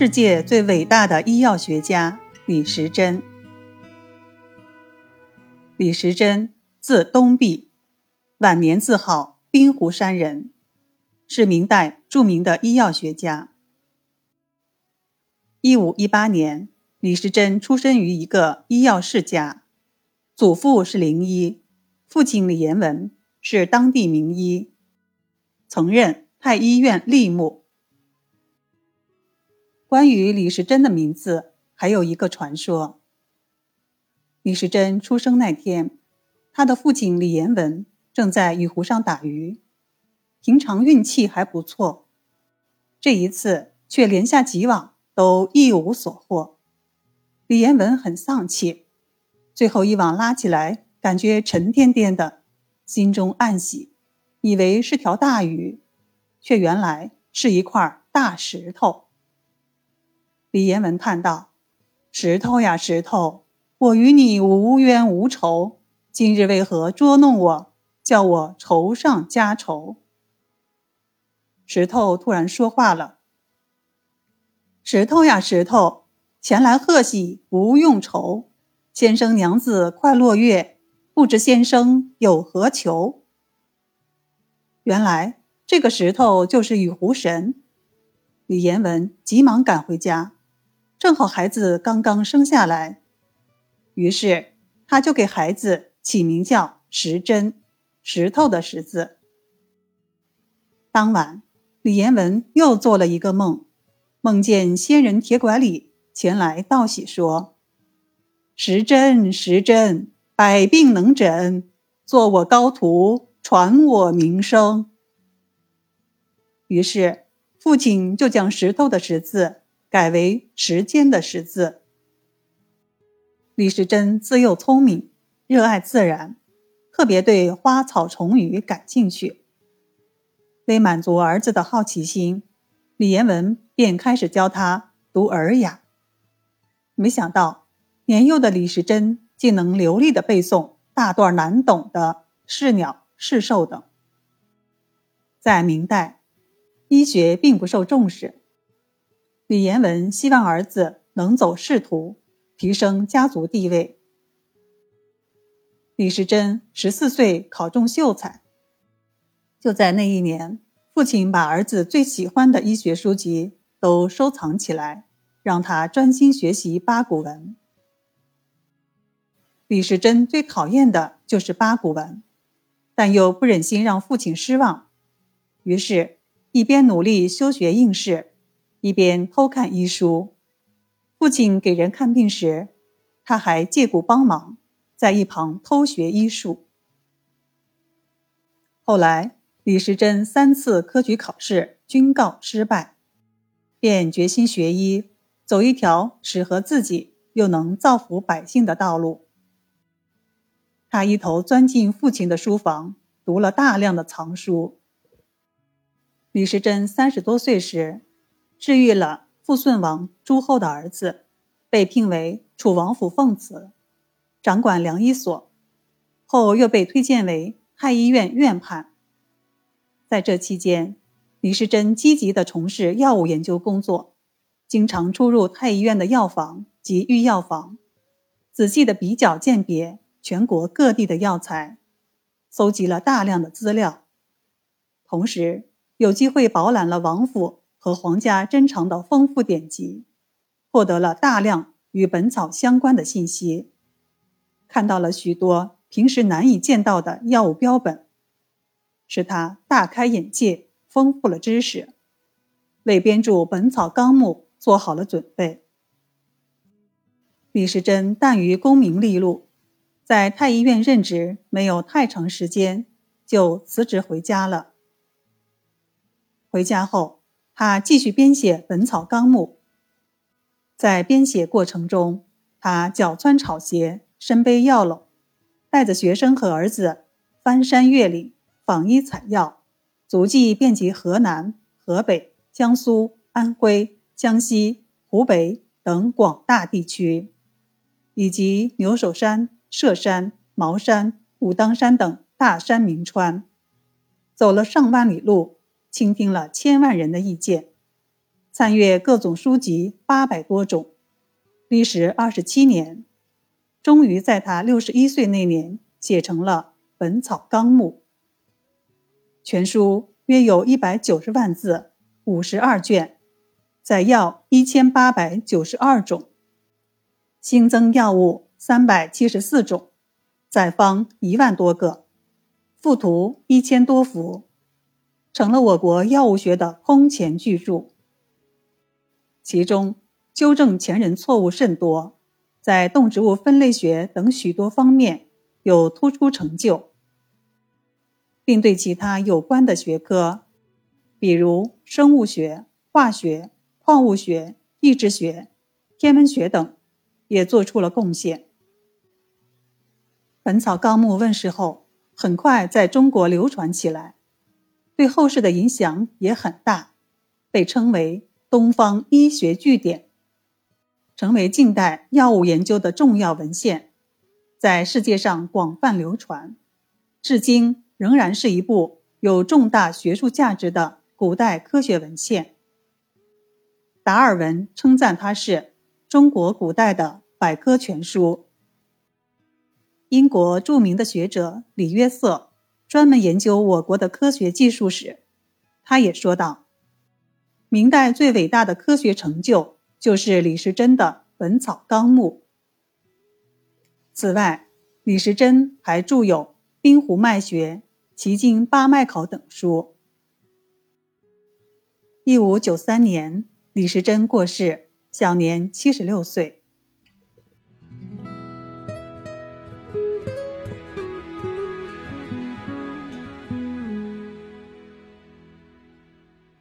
世界最伟大的医药学家李时珍。李时珍，字东壁，晚年自号滨湖山人，是明代著名的医药学家。一五一八年，李时珍出生于一个医药世家，祖父是灵医，父亲李延文是当地名医，曾任太医院吏目。关于李时珍的名字，还有一个传说。李时珍出生那天，他的父亲李延文正在雨湖上打鱼，平常运气还不错，这一次却连下几网都一无所获。李延文很丧气，最后一网拉起来，感觉沉甸甸的，心中暗喜，以为是条大鱼，却原来是一块大石头。李延文叹道：“石头呀，石头，我与你无冤无仇，今日为何捉弄我，叫我仇上加仇？”石头突然说话了：“石头呀，石头，前来贺喜，不用愁。先生娘子快落月，不知先生有何求？”原来这个石头就是雨湖神。李延文急忙赶回家。正好孩子刚刚生下来，于是他就给孩子起名叫石珍，石头的石字。当晚，李延文又做了一个梦，梦见仙人铁拐李前来道喜说：“石珍，石珍，百病能诊，做我高徒，传我名声。”于是父亲就将石头的石字。改为时间的“时”字。李时珍自幼聪明，热爱自然，特别对花草虫鱼感兴趣。为满足儿子的好奇心，李延文便开始教他读《尔雅》。没想到，年幼的李时珍竟能流利的背诵大段难懂的是鸟、是兽等。在明代，医学并不受重视。李延文希望儿子能走仕途，提升家族地位。李时珍十四岁考中秀才，就在那一年，父亲把儿子最喜欢的医学书籍都收藏起来，让他专心学习八股文。李时珍最讨厌的就是八股文，但又不忍心让父亲失望，于是，一边努力修学应试。一边偷看医书，父亲给人看病时，他还借故帮忙，在一旁偷学医术。后来，李时珍三次科举考试均告失败，便决心学医，走一条适合自己又能造福百姓的道路。他一头钻进父亲的书房，读了大量的藏书。李时珍三十多岁时。治愈了傅顺王朱厚的儿子，被聘为楚王府奉祠，掌管良医所，后又被推荐为太医院院判。在这期间，李时珍积极地从事药物研究工作，经常出入太医院的药房及御药房，仔细地比较鉴别全国各地的药材，搜集了大量的资料，同时有机会饱览了王府。和皇家珍藏的丰富典籍，获得了大量与本草相关的信息，看到了许多平时难以见到的药物标本，使他大开眼界，丰富了知识，为编著《本草纲目》做好了准备。李时珍淡于功名利禄，在太医院任职没有太长时间，就辞职回家了。回家后。他继续编写《本草纲目》。在编写过程中，他脚穿草鞋，身背药篓，带着学生和儿子翻山越岭访医采药，足迹遍及河南、河北、江苏、安徽、江西、湖北等广大地区，以及牛首山、䭙山、茅山、武当山等大山名川，走了上万里路。倾听了千万人的意见，参阅各种书籍八百多种，历时二十七年，终于在他六十一岁那年写成了《本草纲目》。全书约有一百九十万字，五十二卷，载药一千八百九十二种，新增药物三百七十四种，载方一万多个，附图一千多幅，成了我国药物学的空前巨著。其中纠正前人错误甚多，在动植物分类学等许多方面有突出成就。并对其他有关的学科，比如生物学、化学、矿物学、地质学、天文学等，也做出了贡献。《本草纲目》问世后，很快在中国流传起来，对后世的影响也很大，被称为东方医学据典，成为近代药物研究的重要文献，在世界上广泛流传，至今。仍然是一部有重大学术价值的古代科学文献。达尔文称赞它是中国古代的百科全书。英国著名的学者李约瑟专门研究我国的科学技术史，他也说道：“明代最伟大的科学成就就是李时珍的《本草纲目》。”此外，李时珍还著有《滨湖脉学》。奇经八脉考等书。一五九三年，李时珍过世，享年七十六岁。